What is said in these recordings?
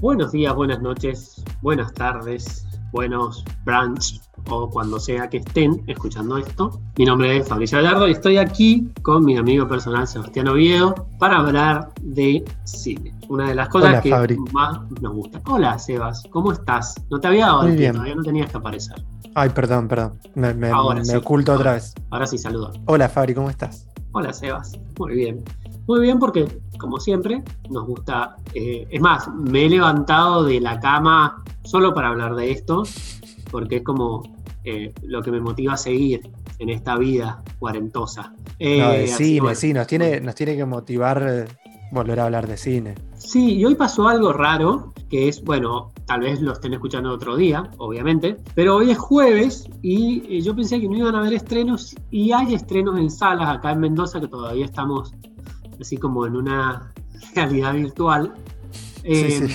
Buenos días, buenas noches, buenas tardes, buenos brunch o cuando sea que estén escuchando esto. Mi nombre es Fabricio Gallardo y estoy aquí con mi amigo personal Sebastián Oviedo para hablar de cine. Una de las cosas que más nos gusta. Hola Sebas, ¿cómo estás? No te había dado el tiempo, todavía no tenías que aparecer. Ay, perdón, perdón. Me, me, oculto otra vez. Ahora sí, saludo. Hola Fabri, ¿cómo estás? Hola Sebas, muy bien. Muy bien porque, como siempre, nos gusta... Eh, es más, me he levantado de la cama solo para hablar de esto, porque es como eh, lo que me motiva a seguir en esta vida cuarentosa. Eh, cine, sí, nos tiene, nos tiene que motivar volver a hablar de cine. Sí, y hoy pasó algo raro, que es, bueno, tal vez lo estén escuchando otro día, obviamente, pero hoy es jueves y yo pensé que no iban a haber estrenos y hay estrenos en salas acá en Mendoza que todavía estamos así como en una realidad virtual. Eh,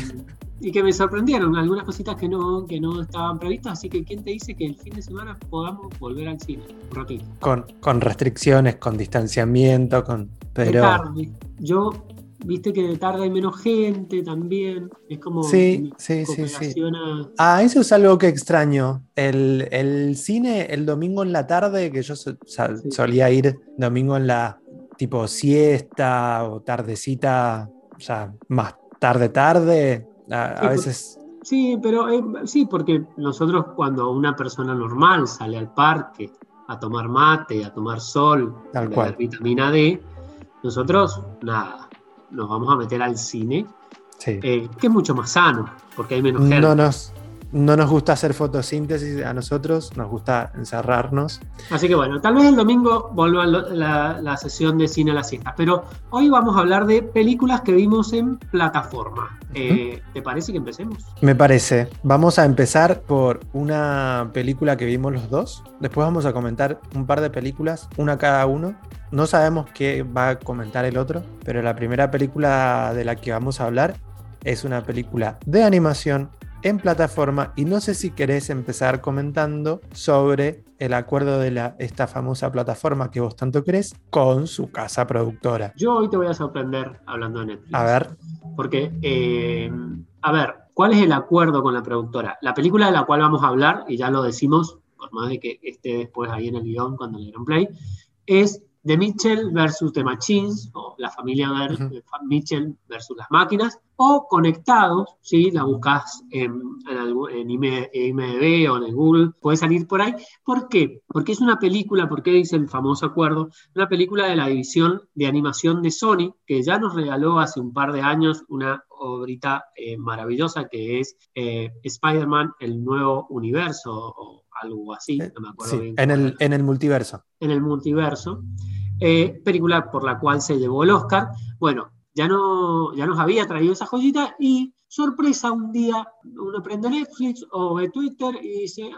y que me sorprendieron algunas cositas que no, que no estaban previstas, así que ¿quién te dice que el fin de semana podamos volver al cine? Un ratito. Con, con restricciones, con distanciamiento, con... Pero... tarde. Yo, viste que de tarde hay menos gente también, es como... Sí, sí, sí, sí. Ah, eso es algo que extraño. El, el, cine el domingo en la tarde, que yo solía ir domingo en la tipo siesta o tardecita, o sea, más tarde, tarde, a, veces... Sí, pero eh, sí, porque nosotros cuando una persona normal sale al parque a tomar mate, a tomar sol, a cual. vitamina D, nosotros nada, nos vamos a meter al cine, eh, que es mucho más sano, porque hay menos gente. No nos, no nos gusta hacer fotosíntesis a nosotros, nos gusta encerrarnos. Así que bueno, tal vez el domingo vuelva la, sesión de cine a la siesta, pero hoy vamos a hablar de películas que vimos en plataforma. Eh, ¿Te parece que empecemos? Me parece. Vamos a empezar por una película que vimos los dos. Después vamos a comentar un par de películas, una cada uno. No sabemos qué va a comentar el otro, pero la primera película de la que vamos a hablar es una película de animación en plataforma y no sé si querés empezar comentando sobre el acuerdo de la, esta famosa plataforma que vos tanto crees con su casa productora. Yo hoy te voy a sorprender hablando de Netflix. A ver. Porque, eh, a ver, ¿cuál es el acuerdo con la productora? La película de la cual vamos a hablar, y ya lo decimos, por más de que esté después ahí en el guion cuando le dieron play, es The Mitchell versus The Machines, o la familia Mitchell versus las máquinas, o conectados, si la buscas en, en, IMDb o en Google, puede salir por ahí. ¿Por qué? Porque es una película, ¿por qué dice el famoso acuerdo? Una película de la división de animación de Sony, que ya nos regaló hace un par de años una obrita eh, maravillosa que es eh, Spider-Man, el nuevo universo, o algo así, no me acuerdo bien. En el, en el multiverso. En el multiverso. Eh, película por la cual se llevó el Oscar. Bueno, ya, no, ya nos había traído esa joyita y sorpresa, un día uno prende Netflix o ve Twitter y dice,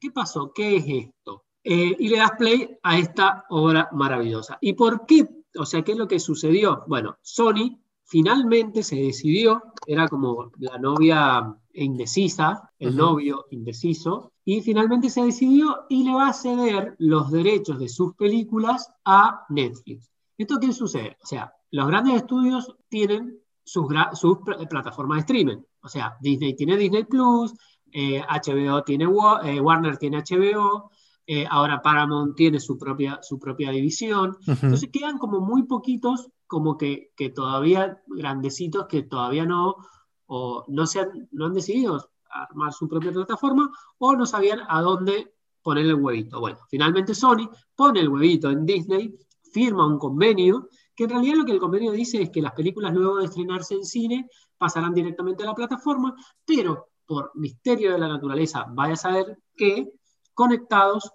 ¿qué pasó? ¿Qué es esto? Eh, y le das play a esta obra maravillosa. ¿Y por qué? O sea, ¿qué es lo que sucedió? Bueno, Sony finalmente se decidió, era como la novia indecisa, el novio indeciso, y finalmente se decidió y le va a ceder los derechos de sus películas a Netflix. ¿Esto qué sucede? O sea, los grandes estudios tienen sus, sus plataformas de streaming. O sea, Disney tiene Disney Plus, HBO eh, tiene eh, Warner tiene HBO, eh, ahora Paramount tiene su propia, su propia división. Entonces quedan como muy poquitos, como que, que todavía grandecitos que todavía no, o no, se han, no han decidido armar su propia plataforma o no sabían a dónde poner el huevito. Bueno, finalmente Sony pone el huevito en Disney, firma un convenio, que en realidad lo que el convenio dice es que las películas luego de estrenarse en cine pasarán directamente a la plataforma, pero por misterio de la naturaleza, vaya a saber que Conectados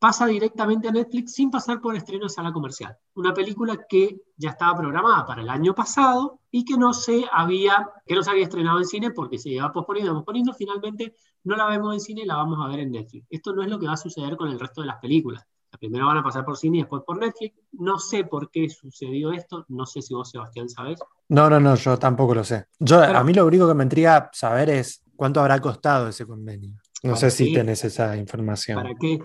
pasa directamente a Netflix sin pasar por estreno de sala comercial. Una película que ya estaba programada para el año pasado y que no se había, que no se había estrenado en cine porque se iba posponiendo, posponiendo, finalmente no la vemos en cine y la vamos a ver en Netflix. Esto no es lo que va a suceder con el resto de las películas. Primero van a pasar por cine y después por Netflix. No sé por qué sucedió esto, no sé si vos, Sebastián, sabés. No, no, no, yo tampoco lo sé. Yo, a mí lo único que me intriga saber es cuánto habrá costado ese convenio. No sé si tenés esa información. ¿Para qué?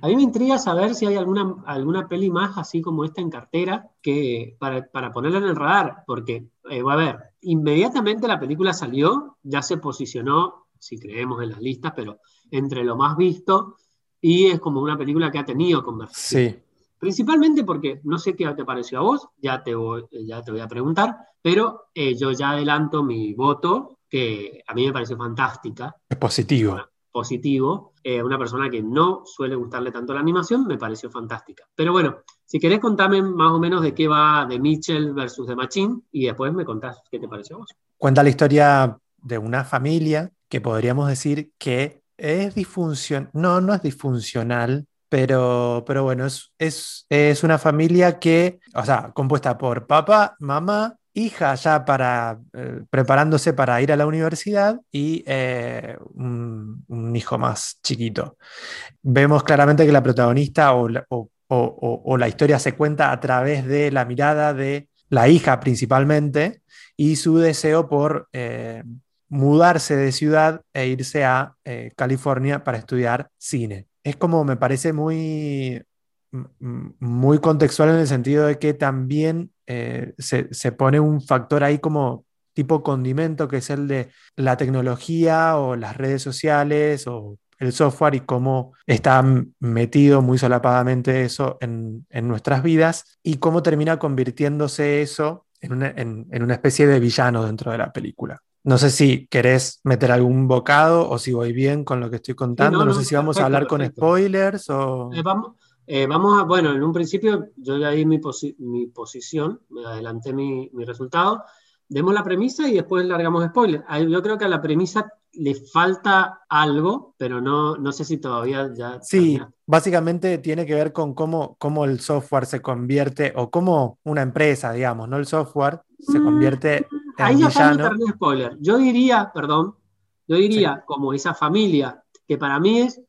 A mí me intriga saber si hay alguna, alguna peli más así como esta en cartera que para, para ponerla en el radar, porque, eh, a ver, inmediatamente la película salió, ya se posicionó, si creemos en las listas, pero entre lo más visto, y es como una película que ha tenido conversación. Sí. Principalmente porque no sé qué te pareció a vos, ya te voy, ya te voy a preguntar, pero eh, yo ya adelanto mi voto, que a mí me pareció fantástica. Es positivo. positivo. Eh, una persona que no suele gustarle tanto la animación, me pareció fantástica. Pero bueno, si querés contame más o menos de qué va de Mitchell versus de Machine y después me contás qué te pareció a vos. Cuenta la historia de una familia que podríamos decir que es disfuncional, no, no es disfuncional, pero, pero bueno, es, es, es, una familia que, o sea, compuesta por papá, mamá, hija ya para, eh, preparándose para ir a la universidad y eh, un, hijo más chiquito. Vemos claramente que la protagonista o, o, o, la historia se cuenta a través de la mirada de la hija principalmente y su deseo por eh, mudarse de ciudad e irse a California para estudiar cine es como me parece muy, muy contextual en el sentido de que también eh, se, pone un factor ahí como tipo condimento, que es el de la tecnología o las redes sociales o el software y cómo está metido muy solapadamente eso en, nuestras vidas y cómo termina convirtiéndose eso en una, en una especie de villano dentro de la película. No sé si querés meter algún bocado o si voy bien con lo que estoy contando. no, sé si vamos a hablar con spoilers o... Eh, vamos, eh, vamos a, bueno, en un principio yo ya di mi, mi posición, me adelanté mi, mi, resultado. Demos la premisa y después largamos spoilers. Yo creo que a la premisa le falta algo, pero no, no sé si todavía ya... Sí, básicamente tiene que ver con cómo, cómo el software se convierte, o cómo una empresa, digamos, no el software, se mm, convierte Ahí ya está spoiler. Yo diría, perdón, yo diría como esa familia, que para mí es,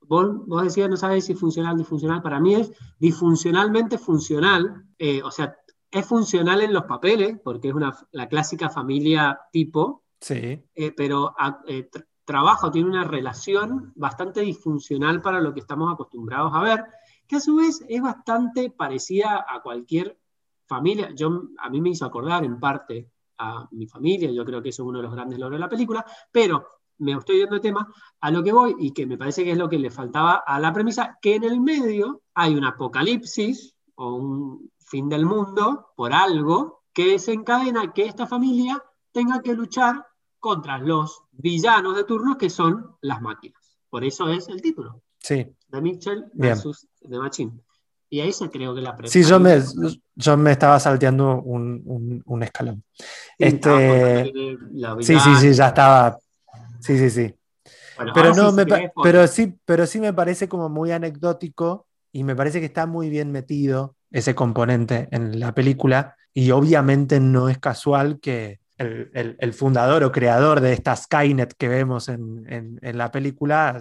vos, vos decías, no sabes si funcional o disfuncional, para mí es disfuncionalmente funcional, eh, o sea, es funcional en los papeles, porque es una, la clásica familia tipo, sí. Eh, pero eh, trabajo tiene una relación bastante disfuncional para lo que estamos acostumbrados a ver, que a su vez es bastante parecida a cualquier familia. Yo, a mí me hizo acordar en parte a mi familia, yo creo que eso es uno de los grandes logros de la película, pero me estoy yendo de tema, a lo que voy y que me parece que es lo que le faltaba a la premisa, que en el medio hay un apocalipsis o un fin del mundo por algo que desencadena que esta familia tenga que luchar contra los villanos de turno que son las máquinas. Por eso es el título. Sí. De Mitchell versus The Machine. Y ahí se creo que la Sí, yo me, yo me estaba salteando un, un, escalón. Este, sí, sí, sí, ya estaba. Sí, sí, sí. pero, no, pero, sí, pero sí me parece como muy anecdótico y me parece que está muy bien metido ese componente en la película y obviamente no es casual que el, el, fundador o creador de esta Skynet que vemos en, en, en la película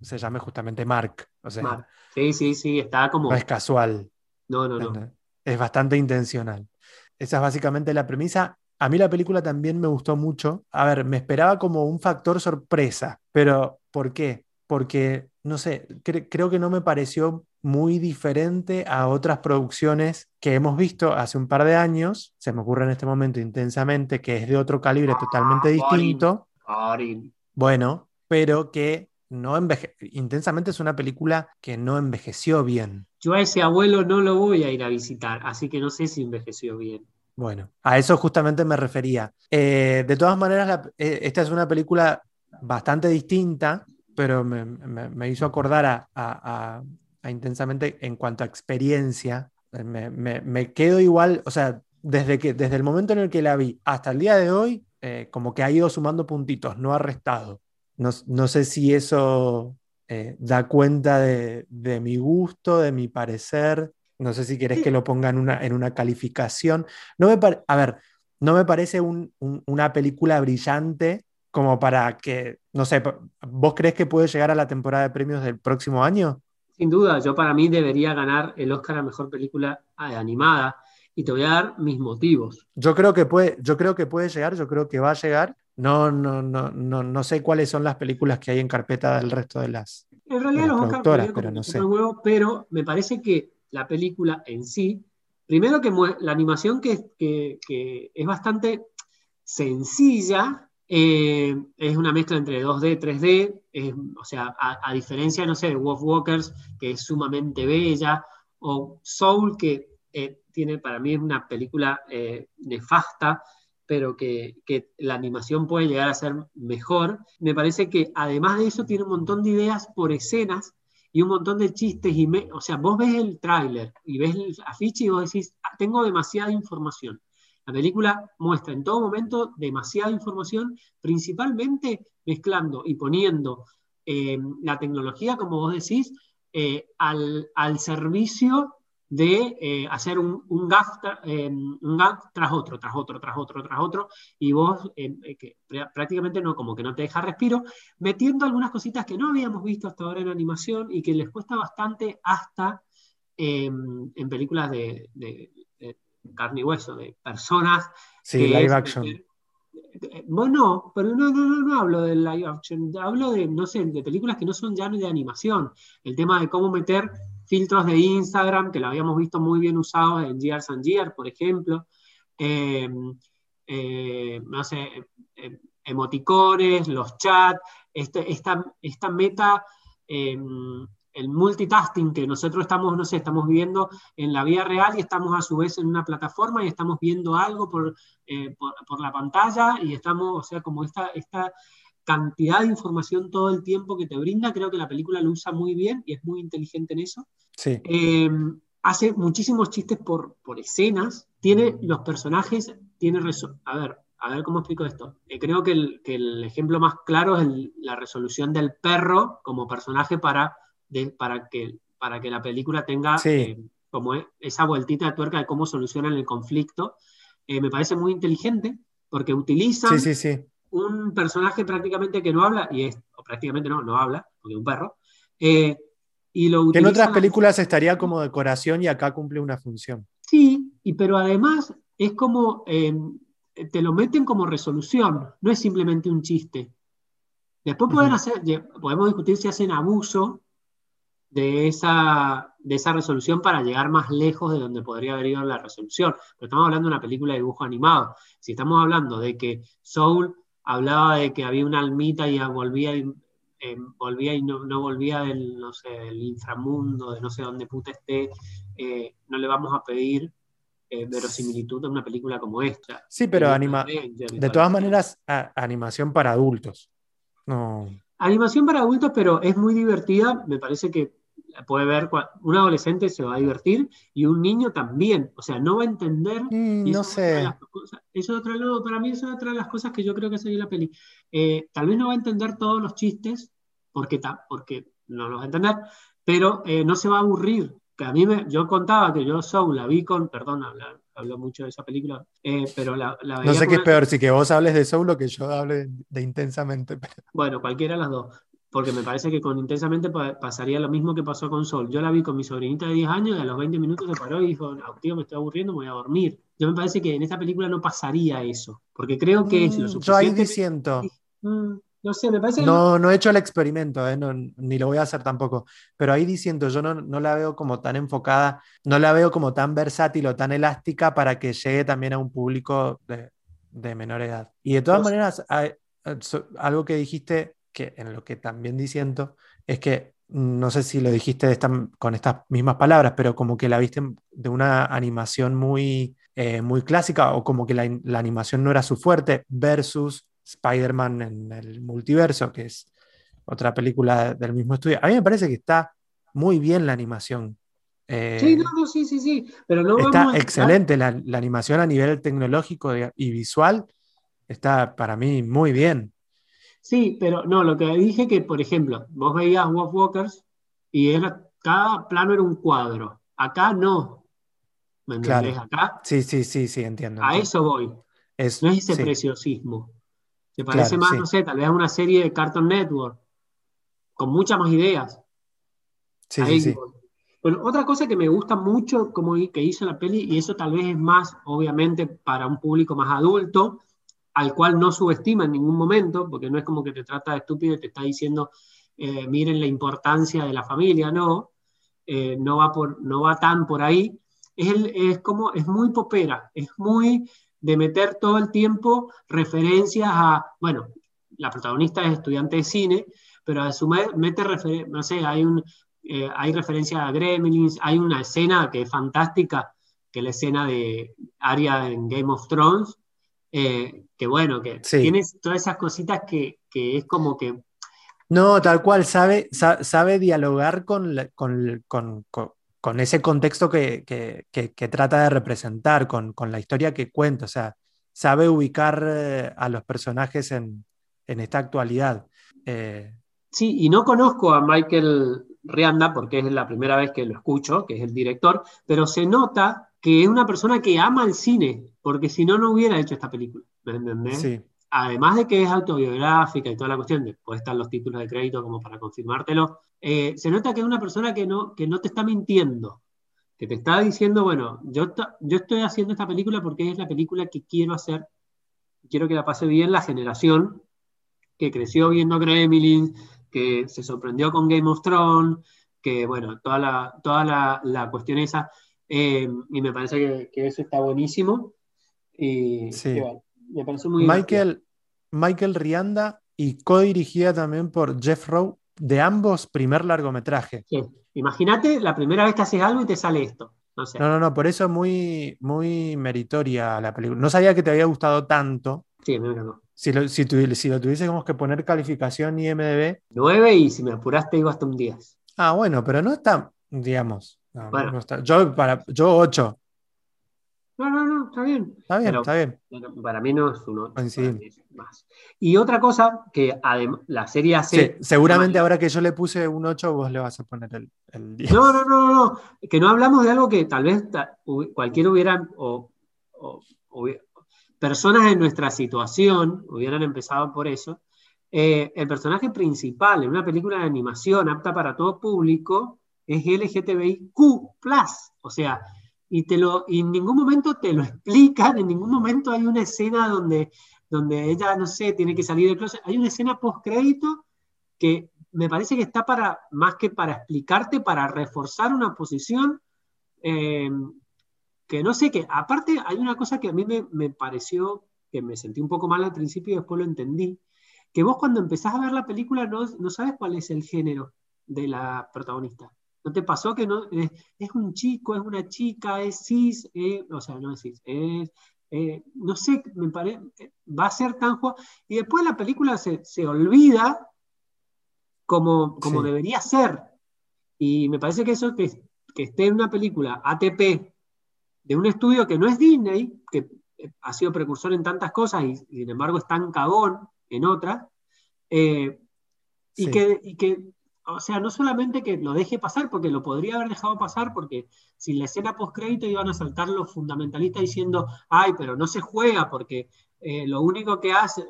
se llame justamente Mark. O sea, Sí, sí, sí, está como... No es casual. No, no, no. Es bastante intencional. Esa es básicamente la premisa. A mí la película también me gustó mucho. A ver, me esperaba como un factor sorpresa, pero ¿por qué? Porque, no sé, creo que no me pareció muy diferente a otras producciones que hemos visto hace un par de años. Se me ocurre en este momento intensamente que es de otro calibre totalmente distinto. Bueno, pero que no intensamente es una película que no envejeció bien. Yo a ese abuelo no lo voy a ir a visitar, así que no sé si envejeció bien. Bueno, a eso justamente me refería. Eh, de todas maneras, eh, esta es una película bastante distinta, pero me, hizo acordar a, intensamente en cuanto a experiencia. Me, quedo igual, o sea, desde, que, desde el momento en el que la vi hasta el día de hoy, eh, como que ha ido sumando puntitos, no ha restado. No, sé si eso eh, da cuenta de, mi gusto, de mi parecer. No sé si querés que lo ponga en una, en una calificación. No me a ver, no me parece una película brillante como para que, no sé, ¿vos crees que puede llegar a la temporada de premios del próximo año? Sin duda, yo para mí debería ganar el Oscar a Mejor Película Animada y te voy a dar mis motivos. Yo creo que puede, yo creo que puede llegar, yo creo que va a llegar, No, no, no, no, no sé cuáles son las películas que hay en carpeta del resto de las. En realidad los Oscars pero no sé. pero me parece que la película en sí, primero que la animación que, que, es bastante sencilla, eh, es una mezcla entre 2D, 3D, o sea, a, diferencia, no sé, de Wolf Walkers, que es sumamente bella, o Soul, que eh, tiene para mí una película eh, nefasta, pero que, la animación puede llegar a ser mejor. Me parece que además de eso tiene un montón de ideas por escenas y un montón de chistes. Y o sea, vos ves el tráiler y ves el afiche y vos decís, ah, tengo demasiada información. La película muestra en todo momento demasiada información, principalmente mezclando y poniendo eh, la tecnología, como vos decís, eh, al, al servicio de eh, hacer un, un, gag, tras otro, tras otro, tras otro, tras otro, y vos que prácticamente no, como que no te deja respiro, metiendo algunas cositas que no habíamos visto hasta ahora en animación y que les cuesta bastante hasta em, en películas de, carne y hueso, de personas. Sí, live action. Bueno, pero no, no, no, no hablo de live action, hablo de, no sé, de películas que no son ya de animación. El tema de cómo meter filtros de Instagram, que lo habíamos visto muy bien usados en Years and Years, por ejemplo. Eh, eh, no sé, eh, emoticones, los chats, este, esta, esta meta, el multitasking que nosotros estamos, no sé, estamos viviendo en la vida real y estamos a su vez en una plataforma y estamos viendo algo por, por, por la pantalla y estamos, o sea, como esta, esta cantidad de información todo el tiempo que te brinda. Creo que la película lo usa muy bien y es muy inteligente en eso. Sí. Eh, hace muchísimos chistes por, por escenas. Tiene los personajes, tiene... A ver, a ver cómo explico esto. Eh, creo que el, que el, ejemplo más claro es la resolución del perro como personaje para, de, para, que, para que la película tenga eh, como esa vueltita de tuerca de cómo solucionan el conflicto. me parece muy inteligente porque utilizan sí, sí, sí un personaje prácticamente que no habla, y es, o prácticamente no, no habla, porque es un perro, eh, y lo Que en otras películas estaría como decoración y acá cumple una función. Sí, y, pero además es como, em, te lo meten como resolución, no es simplemente un chiste. Después pueden hacer, podemos discutir si hacen abuso de esa, de esa resolución para llegar más lejos de donde podría haber ido la resolución. Pero estamos hablando de una película de dibujo animado. Si estamos hablando de que Soul hablaba de que había una almita y volvía y, eh, volvía y no, no, volvía del, no sé, del inframundo, de no sé dónde puta esté, eh, no le vamos a pedir eh, verosimilitud a una película como esta. Sí, pero anima de todas maneras, animación para adultos. No. Animación para adultos, pero es muy divertida, me parece que puede ver, un adolescente se va a divertir y un niño también, o sea, no va a entender. Mm, no sé. Eso es otra, para mí eso es otra de las cosas que yo creo que sería la peli. Eh, tal vez no va a entender todos los chistes, porque, porque no los va a entender, pero eh, no se va a aburrir. Que a mí me, yo contaba que yo Soul la vi con, perdón, hablo, mucho de esa película, eh, pero la, la No sé qué es peor, si que vos hables de Soul o que yo hable de intensamente. Bueno, cualquiera de las dos porque me parece que con Intensamente pasaría lo mismo que pasó con Sol. Yo la vi con mi sobrinita de 10 años y a los 20 minutos se paró y dijo, no, tío, me estoy aburriendo, me voy a dormir. Yo me parece que en esta película no pasaría eso, porque creo que es lo suficiente. Yo ahí diciendo... Mm, no sé, me parece... No, no he hecho el experimento, eh, ni lo voy a hacer tampoco, pero ahí diciendo, yo no, no, la veo como tan enfocada, no la veo como tan versátil o tan elástica para que llegue también a un público de, de menor edad. Y de todas maneras, algo que dijiste que en lo que también diciendo es que, no sé si lo dijiste con estas mismas palabras, pero como que la viste de una animación muy, eh, muy clásica o como que la, animación no era su fuerte versus Spider-Man en el multiverso, que es otra película del mismo estudio. A mí me parece que está muy bien la animación. Eh, sí, no, sí, sí, sí, pero no Está excelente la, la, animación a nivel tecnológico y visual. Está para mí muy bien. Sí, pero no, lo que dije que, por ejemplo, vos veías Wolf Walkers y era, cada plano era un cuadro. Acá no. ¿Me entiendes? Acá. Sí, sí, sí, sí, entiendo. A eso voy. no es ese preciosismo. Se parece más, no sé, tal vez a una serie de Cartoon Network, con muchas más ideas. Sí, sí, Bueno, otra cosa que me gusta mucho como que hizo la peli, y eso tal vez es más, obviamente, para un público más adulto, al cual no subestima en ningún momento, porque no es como que te trata de estúpido y te está diciendo, eh, miren la importancia de la familia, no, eh, no, va por, no va tan por ahí. Es, es como, es muy popera, es muy de meter todo el tiempo referencias a, bueno, la protagonista es estudiante de cine, pero a su vez mete referencias, no sé, hay, un, eh, hay referencia a Gremlins, hay una escena que es fantástica, que es la escena de Arya en Game of Thrones, eh, que bueno, que tiene todas esas cositas que, que, es como que... No, tal cual, sabe, sabe, dialogar con, con, con, con, ese contexto que, que, trata de representar, con, la historia que cuenta, o sea, sabe ubicar eh, a los personajes en, en esta actualidad. Eh, sí, y no conozco a Michael Rianda porque es la primera vez que lo escucho, que es el director, pero se nota que es una persona que ama el cine, porque si no, no hubiera hecho esta película. Además de que es autobiográfica y toda la cuestión, después están los títulos de crédito como para confirmártelo, eh, se nota que es una persona que no, que no te está mintiendo, que te está diciendo, bueno, yo, yo estoy haciendo esta película porque es la película que quiero hacer, quiero que la pase bien la generación que creció viendo Gremlins, que se sorprendió con Game of Thrones, que bueno, toda la, toda la, la cuestión esa eh, y me parece que, eso está buenísimo. Y, me parece muy Michael, Michael Rianda y co-dirigida también por Jeff Rowe, de ambos primer largometraje. Imagínate la primera vez que haces algo y te sale esto. No, no, no, por eso muy, muy meritoria la película. No sabía que te había gustado tanto. Sí, me encantó. Si lo, si, si lo tuviésemos que poner calificación IMDB. 9 y si me apuraste digo hasta un 10. Ah, bueno, pero no está, digamos, bueno. Yo, para, yo 8. No, no, no, está bien. Está bien, está bien. Para mí no es uno. Más. Y otra cosa que además la serie hace. Sí, seguramente ahora que yo le puse un 8, vos le vas a poner el, el 10. No, no, no, no, Que no hablamos de algo que tal vez cualquiera hubiera. O, personas en nuestra situación hubieran empezado por eso. Eh, el personaje principal en una película de animación apta para todo público es LGTBIQ, o sea, y, te lo, en ningún momento te lo explican, en ningún momento hay una escena donde, donde ella, no sé, tiene que salir del closet. Hay una escena post-crédito que me parece que está para, más que para explicarte, para reforzar una posición eh, que no sé, que aparte hay una cosa que a mí me, me, pareció, que me sentí un poco mal al principio y después lo entendí, que vos cuando empezás a ver la película no, no sabes cuál es el género de la protagonista. ¿No te pasó que no es, un chico, es una chica, es cis, eh, o sea, no es cis, es, eh, no sé, me parece, va a ser tan Y después la película se, olvida como, como debería ser. Y me parece que eso que, que esté en una película ATP de un estudio que no es Disney, que ha sido precursor en tantas cosas y, sin embargo es tan cagón en otras, eh, y, que, y que o sea, no solamente que lo deje pasar, porque lo podría haber dejado pasar, porque si la escena post-crédito iban a saltar los fundamentalistas diciendo, ay, pero no se juega, porque eh, lo único que hace,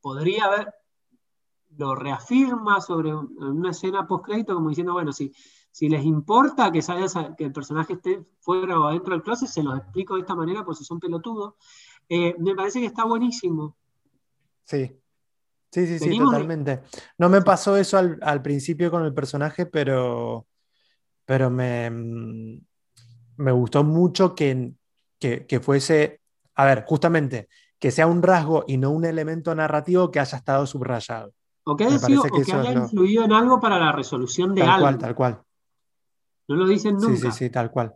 podría haber, lo reafirma sobre una escena post-crédito, como diciendo, bueno, si, si les importa que, que el personaje esté fuera o adentro del closet, se los explico de esta manera, pues si son pelotudos. Eh, me parece que está buenísimo. Sí, Sí, sí, sí, totalmente. No me pasó eso al, principio con el personaje, pero, pero me, mm, me gustó mucho que, fuese, a ver, justamente, que sea un rasgo y no un elemento narrativo que haya estado subrayado. O que haya, influido en algo para la resolución de algo. Tal cual, tal cual. No lo dicen nunca. Sí, sí, sí, tal cual.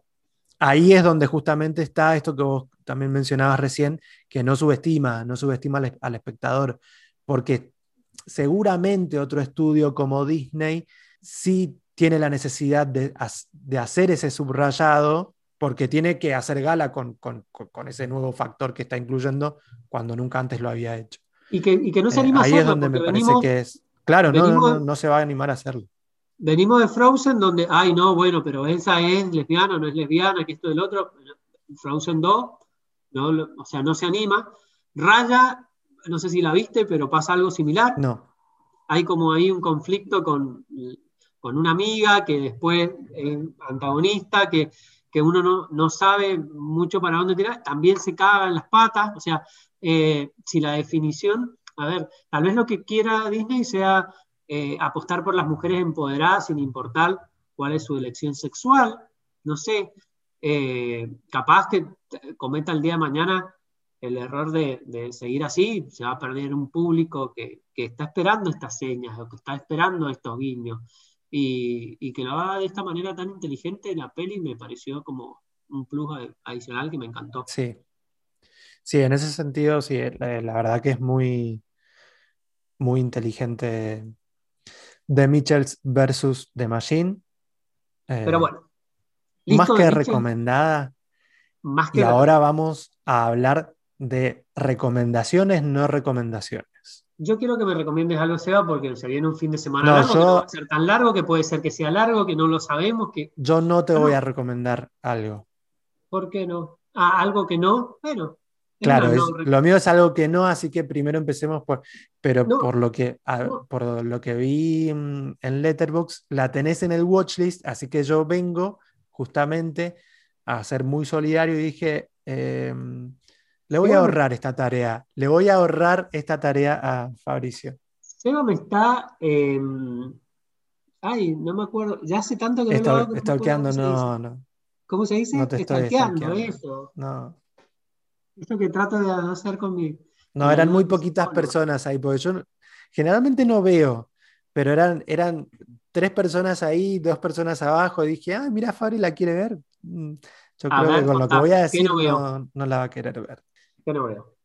Ahí es donde justamente está esto que vos también mencionabas recién, que no subestima, no subestima al espectador porque seguramente otro estudio como Disney sí tiene la necesidad de, hacer ese subrayado porque tiene que hacer gala con, ese nuevo factor que está incluyendo cuando nunca antes lo había hecho. Y que, no se anima a hacerlo. Ahí es donde me parece que es. Claro, no, no, se va a animar a hacerlo. Venimos de Frozen, donde, ay, no, bueno, pero esa es lesbiana, no es lesbiana, que esto del otro. Frozen 2, no, o sea, no se anima. Raya no sé si la viste, pero pasa algo similar. No. Hay como ahí un conflicto con, una amiga que después es antagonista, que, que uno no, no, sabe mucho para dónde tirar, también se caga en las patas, o sea, eh, si la definición, a ver, tal vez lo que quiera Disney sea eh, apostar por las mujeres empoderadas sin importar cuál es su elección sexual, no sé, eh, capaz que cometa el día de mañana el error de, seguir así, se va a perder un público que, que, está esperando estas señas o que está esperando estos guiños y, que lo haga de esta manera tan inteligente la peli me pareció como un plus adicional que me encantó. Sí. Sí, en ese sentido, sí, eh, la, verdad que es muy, muy inteligente The Mitchells versus The Machine. Pero bueno. más que recomendada. Más que y ahora vamos a hablar de recomendaciones, no recomendaciones yo quiero que me recomiendes algo, Seba, porque se viene un fin de semana largo, que no va a ser tan largo, que puede ser que sea largo, que no lo sabemos. Que... Yo no te voy a recomendar algo. ¿Por qué no? Ah, algo que no, bueno. Claro, lo mío es algo que no, así que primero empecemos por, pero por lo que por lo que vi mm, en Letterbox la tenés en el watchlist, así que yo vengo justamente a ser muy solidario y dije, em, le voy a ahorrar esta tarea. Le voy a ahorrar esta tarea a Fabricio. Seba me está. Em, ay, no me acuerdo. Ya hace tanto que no lo Stalkeando, no, no. ¿Cómo se dice? No te estoy eso. No. Esto que trato de hacer con mi. No, eran muy poquitas personas ahí, porque yo generalmente no veo, pero eran, eran tres personas ahí, dos personas abajo. dije, ah, mira, Fabri la quiere ver. Mm, yo creo que con lo que voy a decir no, no la va a querer ver.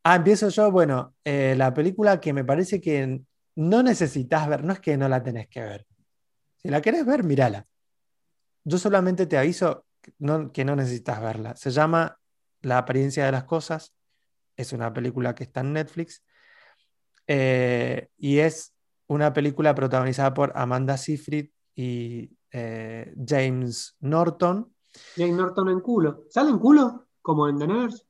Ah, empiezo yo. Bueno, eh, la película que me parece que no necesitas ver, no es que no la tenés que ver. Si la querés ver, mírala. Yo solamente te aviso que no necesitas verla. Se llama La apariencia de las cosas. Es una película que está en Netflix. Eh, y es una película protagonizada por Amanda Seyfried y eh, James Norton. James Norton en culo. ¿Sale en culo? Como en The Nurse.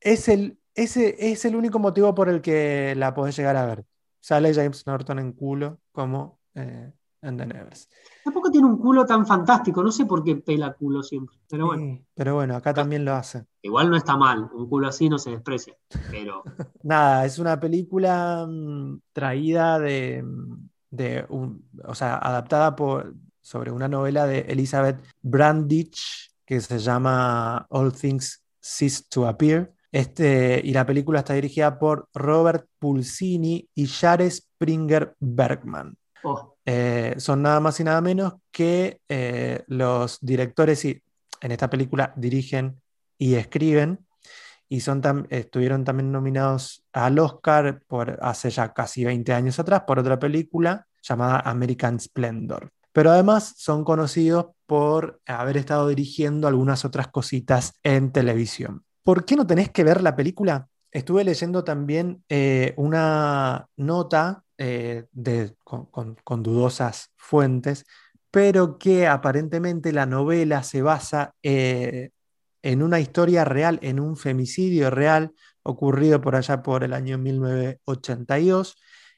Es el, ese es el único motivo por el que la podés llegar a ver. Sale James Norton en culo como eh, en The Nevers. Tampoco tiene un culo tan fantástico, no sé por qué pela culo siempre, pero bueno. pero bueno, acá también lo hace. Igual no está mal, un culo así no se desprecia, pero... Nada, es una película mm, traída de, de un, o sea, adaptada por, sobre una novela de Elizabeth Brandich que se llama All Things Cease to Appear. Este, y la película está dirigida por Robert Pulcini y Jared Springer Bergman. Oh. Eh, son nada más y nada menos que eh, los directores y en esta película dirigen y escriben y son estuvieron también nominados al Oscar por hace ya casi 20 años atrás por otra película llamada American Splendor. Pero además son conocidos por haber estado dirigiendo algunas otras cositas en televisión. ¿Por qué no tenés que ver la película? Estuve leyendo también eh, una nota eh, con, dudosas fuentes, pero que aparentemente la novela se basa eh, en una historia real, en un femicidio real ocurrido por allá por el año 1982.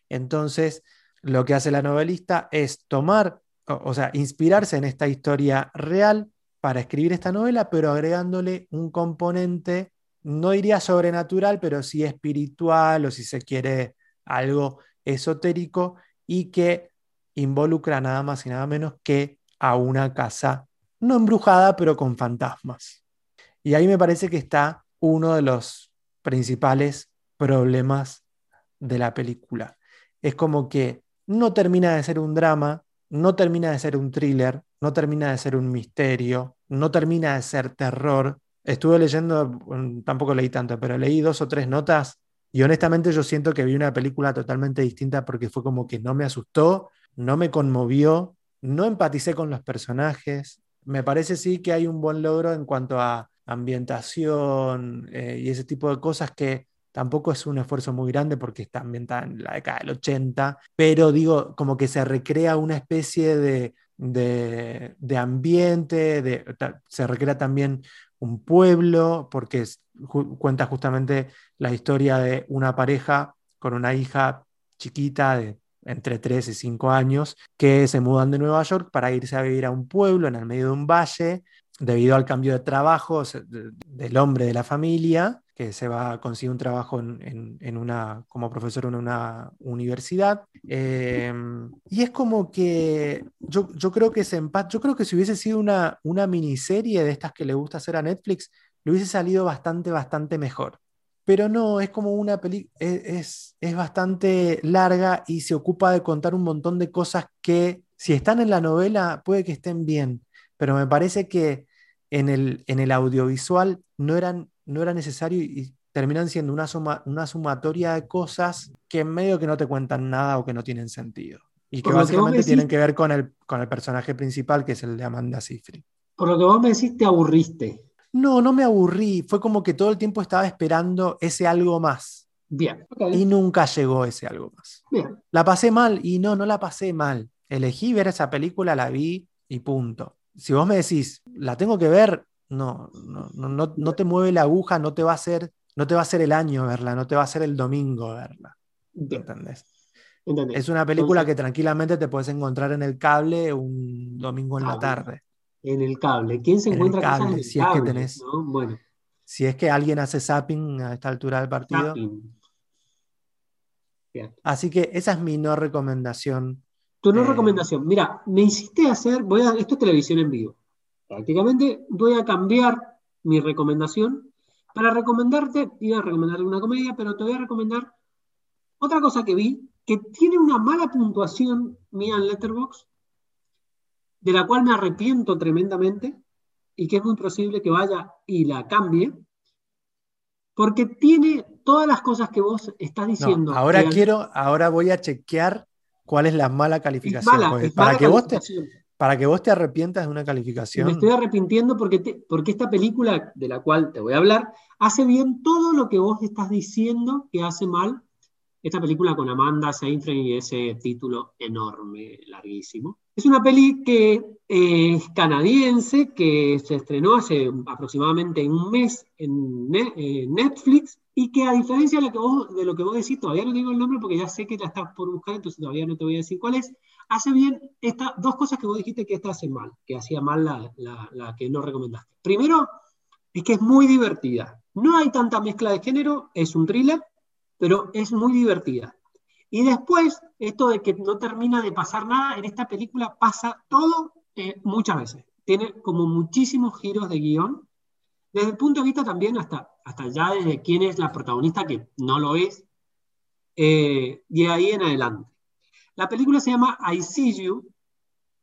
Entonces, lo que hace la novelista es tomar, o sea, inspirarse en esta historia real para escribir esta novela, pero agregándole un componente, no diría sobrenatural, pero sí espiritual o si se quiere algo esotérico y que involucra nada más y nada menos que a una casa no embrujada, pero con fantasmas. Y ahí me parece que está uno de los principales problemas de la película. Es como que no termina de ser un drama, no termina de ser un thriller, no termina de ser un misterio, no termina de ser terror. Estuve leyendo, mm, tampoco leí tanto, pero leí dos o tres notas y honestamente yo siento que vi una película totalmente distinta porque fue como que no me asustó, no me conmovió, no empaticé con los personajes. Me parece sí que hay un buen logro en cuanto a ambientación eh, y ese tipo de cosas que tampoco es un esfuerzo muy grande porque está ambientada en la década del 80, pero digo, como que se recrea una especie de de, ambiente, se recrea también un pueblo, porque cuenta justamente la historia de una pareja con una hija chiquita de entre 3 y 5 años, que se mudan de Nueva York para irse a vivir a un pueblo en el medio de un valle, debido al cambio de trabajo del hombre de la familia, que se va a conseguir un trabajo en, una, como profesor en una universidad. Em, y es como que yo, yo creo que ese empate, yo creo que si hubiese sido una, una miniserie de estas que le gusta hacer a Netflix, le hubiese salido bastante, bastante mejor. Pero no, es como una película, e, es, es bastante larga y se ocupa de contar un montón de cosas que si están en la novela puede que estén bien, pero me parece que en el, en el audiovisual no eran no era necesario y terminan siendo una, suma, una sumatoria de cosas que en medio que no te cuentan nada o que no tienen sentido. Y que básicamente tienen que ver con el, con el personaje principal, que es el de Amanda Seyfried. Por lo que vos me decís, te aburriste. No, no me aburrí. Fue como que todo el tiempo estaba esperando ese algo más. Bien. Y nunca llegó ese algo más. Bien. La pasé mal y no, no la pasé mal. Elegí ver esa película, la vi y punto. Si vos me decís, la tengo que ver, no, no, no, no, te mueve la aguja, no te va a hacer, no te va a hacer el año verla, no te va a hacer el domingo verla. ¿Entendés? Es una película que tranquilamente te puedes encontrar en el cable un domingo en la tarde. En el cable. ¿Quién se encuentra en el cable? si es que tenés. Bueno. Si es que alguien hace zapping a esta altura del partido. Así que esa es mi no recomendación. Tu no eh, recomendación. Mira, me hiciste hacer, voy a, esto es televisión en vivo. Prácticamente voy a cambiar mi recomendación para recomendarte, iba a recomendar una comedia, pero te voy a recomendar otra cosa que vi, que tiene una mala puntuación mía en Letterboxd, de la cual me arrepiento tremendamente y que es muy posible que vaya y la cambie, porque tiene todas las cosas que vos estás diciendo. ahora quiero, ahora voy a chequear cuál es la mala calificación. para que vos te, para que vos te arrepientas de una calificación. Me estoy arrepintiendo porque, porque esta película de la cual te voy a hablar hace bien todo lo que vos estás diciendo que hace mal esta película con Amanda Seyfried y ese título enorme, larguísimo. Es una peli que eh, es canadiense, que se estrenó hace aproximadamente un mes en, Netflix y que a diferencia de lo, que vos, de lo que vos decís, todavía no digo el nombre porque ya sé que la estás por buscar, entonces todavía no te voy a decir cuál es, hace bien estas dos cosas que vos dijiste que esta hace mal, que hacía mal la, la que no recomendaste. Primero, es que es muy divertida. No hay tanta mezcla de género, es un thriller, pero es muy divertida. Y después, esto de que no termina de pasar nada, en esta película pasa todo eh, muchas veces. Tiene como muchísimos giros de guion, desde el punto de vista también hasta, hasta ya desde quién es la protagonista, que no lo es, eh, y ahí en adelante. La película se llama I See You,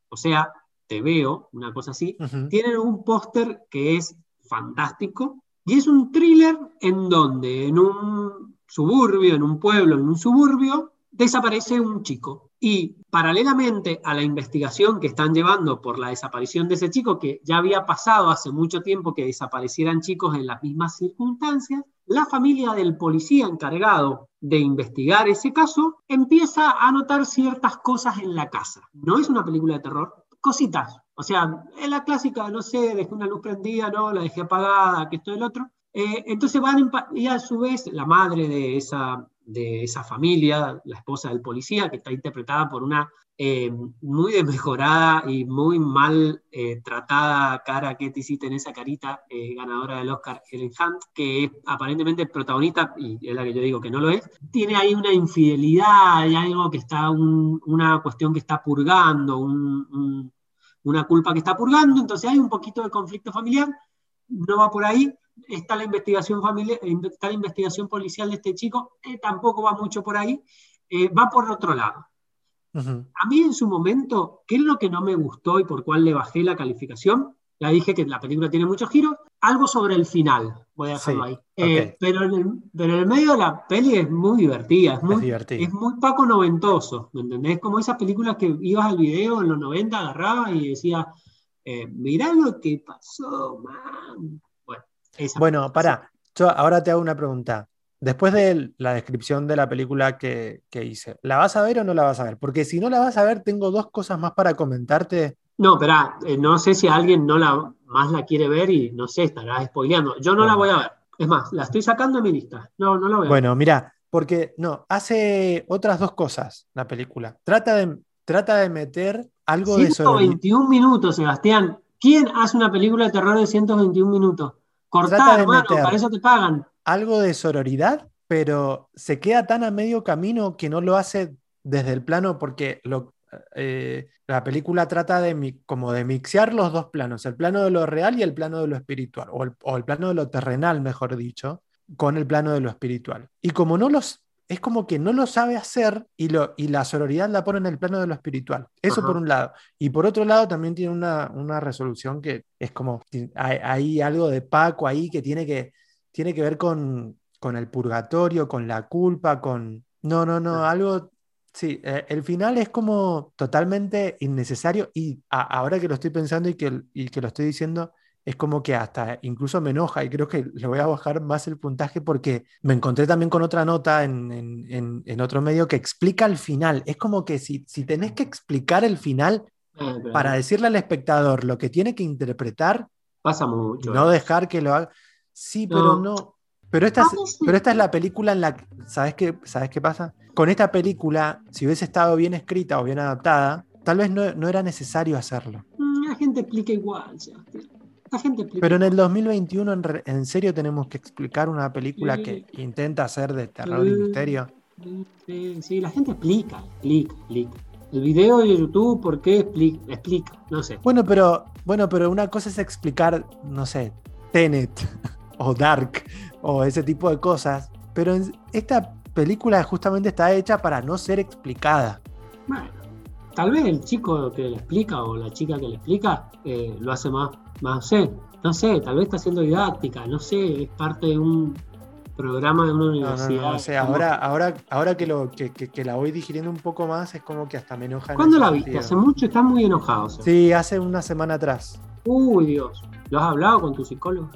o sea, te veo, una cosa así. Tienen un póster que es fantástico y es un thriller en donde en un suburbio, en un pueblo, en un suburbio, desaparece un chico. Y paralelamente a la investigación que están llevando por la desaparición de ese chico, que ya había pasado hace mucho tiempo que desaparecieran chicos en las mismas circunstancias, la familia del policía encargado de investigar ese caso empieza a notar ciertas cosas en la casa. No es una película de terror, cositas. O sea, es la clásica, no sé, dejé una luz prendida, no, la dejé apagada, que esto el otro. Eh, entonces van, y a su vez la madre de esa, de esa familia, la esposa del policía, que está interpretada por una eh, muy desmejorada y muy mal eh, tratada cara que te hiciste en esa carita, ganadora del Oscar, Helen Hunt, que es aparentemente protagonista, y es la que yo digo que no lo es, tiene ahí una infidelidad, hay algo que está, una cuestión que está purgando, una culpa que está purgando, entonces hay un poquito de conflicto familiar, no va por ahí, está la investigación familiar, está la investigación policial de este chico, eh, tampoco va mucho por ahí, eh, va por otro lado. A mí en su momento, ¿qué es lo que no me gustó y por cuál le bajé la calificación? Ya dije que la película tiene muchos giros, algo sobre el final, voy a dejarlo ahí. Eh, pero, en el, pero, en el, medio de la peli es muy divertida, es muy, es, muy paco noventoso, ¿me entendés? Como esas películas que ibas al video en los 90, agarrabas y decías, mirá lo que pasó, man. Bueno, para, yo ahora te hago una pregunta. Después de la descripción de la película que, hice, ¿la vas a ver o no la vas a ver? Porque si no la vas a ver, tengo dos cosas más para comentarte. No, espera, eh, no sé si alguien no la más la quiere ver y no sé, estará spoileando. Yo no la voy a ver. Es más, la estoy sacando de mi lista. No, no la voy a Bueno, mira, porque no, hace otras dos cosas la película. Trata de, trata de meter algo de 121 minutos, Sebastián. ¿Quién hace una película de terror de 121 minutos? De hermano, para eso te pagan. Algo de sororidad, pero se queda tan a medio camino que no lo hace desde el plano porque lo, eh, la película trata de mi- como de mixear los dos planos, el plano de lo real y el plano de lo espiritual, o el, o el plano de lo terrenal, mejor dicho, con el plano de lo espiritual. Y como no los, es como que no lo sabe hacer y, lo, y la sororidad la pone en el plano de lo espiritual. Eso Ajá. por un lado. Y por otro lado también tiene una, una resolución que es como, hay, hay algo de Paco ahí que tiene que, tiene que ver con, con el purgatorio, con la culpa, con... No, no, no, algo... Sí, eh, el final es como totalmente innecesario y a- ahora que lo estoy pensando y que, y que lo estoy diciendo, es como que hasta incluso me enoja y creo que le voy a bajar más el puntaje porque me encontré también con otra nota en, en- en- en otro medio que explica el final. Es como que si, si tenés que explicar el final pero para decirle al espectador lo que tiene que interpretar, Pasa mucho. no eh. dejar que lo haga. Sí, pero No. Pero esta, es, A veces- pero esta es la película en la que, ¿sabes qué, ¿sabes qué pasa? Con esta película, si hubiese estado bien escrita o bien adaptada, tal vez no, no era necesario hacerlo. Mm, La gente explica igual, Sebastián. Gente explica Pero en el igual. 2021, en, re- en serio, tenemos que explicar una película que intenta ser de terror y misterio. Sí, la gente explica, explica, explica. El video de YouTube, ¿por qué explica? Explica, no sé. Bueno, pero, bueno, pero una cosa es explicar, no sé, Tenet o Dark o ese tipo de cosas. Pero en- esta película justamente está hecha para no ser explicada. Bueno, tal vez el chico que le explica o la chica que le explica eh, lo hace más, más, no sé, no sé, tal vez está haciendo didáctica, no sé, es parte de un programa de una No, no, universidad. no, o sea, ahora, ahora, ahora que, lo, que, que- que la voy digiriendo un poco más, es como que hasta me enoja. en ¿Cuándo la viste? Hace mucho, estás muy enojado. Sí, hace una semana atrás. Uy, Dios. ¿Lo has hablado con tu psicólogo?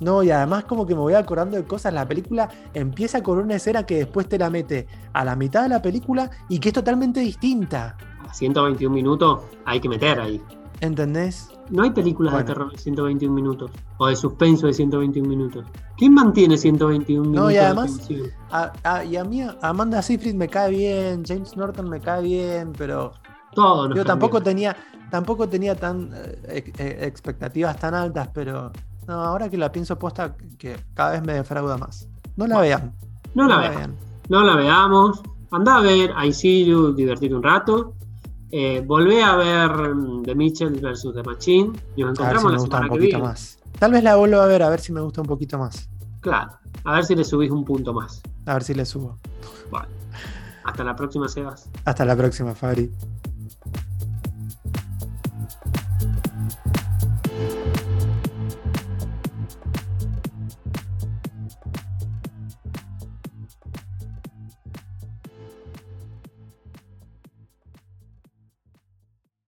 No, y además como que me voy acordando de cosas. La película empieza con una escena que después te la mete a la mitad de la película y que es totalmente distinta. A 121 minutos hay que meter ahí. ¿Entendés? No hay películas Bueno. de terror de 121 minutos o de suspenso de 121 minutos. ¿Quién mantiene 121 minutos? No, y de además-? A- a- y a mí Amanda Seyfried me cae bien, James Norton me cae bien, pero Todo yo tampoco bien. tenía, tampoco tenía tan eh, eh, expectativas tan altas, pero no, ahora que la pienso posta, que cada vez me defrauda más. No la vean. No la vean. No la veamos. Anda a ver I See You, divertirte un rato. Eh, volvé a ver mm, The Mitchell versus The Machine. Y nos A ver si encontramos me la gusta un semana que poquito viene. más. Tal vez la vuelvo a ver, a ver si me gusta un poquito más. Claro. A ver si le subís un punto más. A ver si le subo. Bueno. Hasta la próxima, Sebas. Hasta la próxima, Fabri.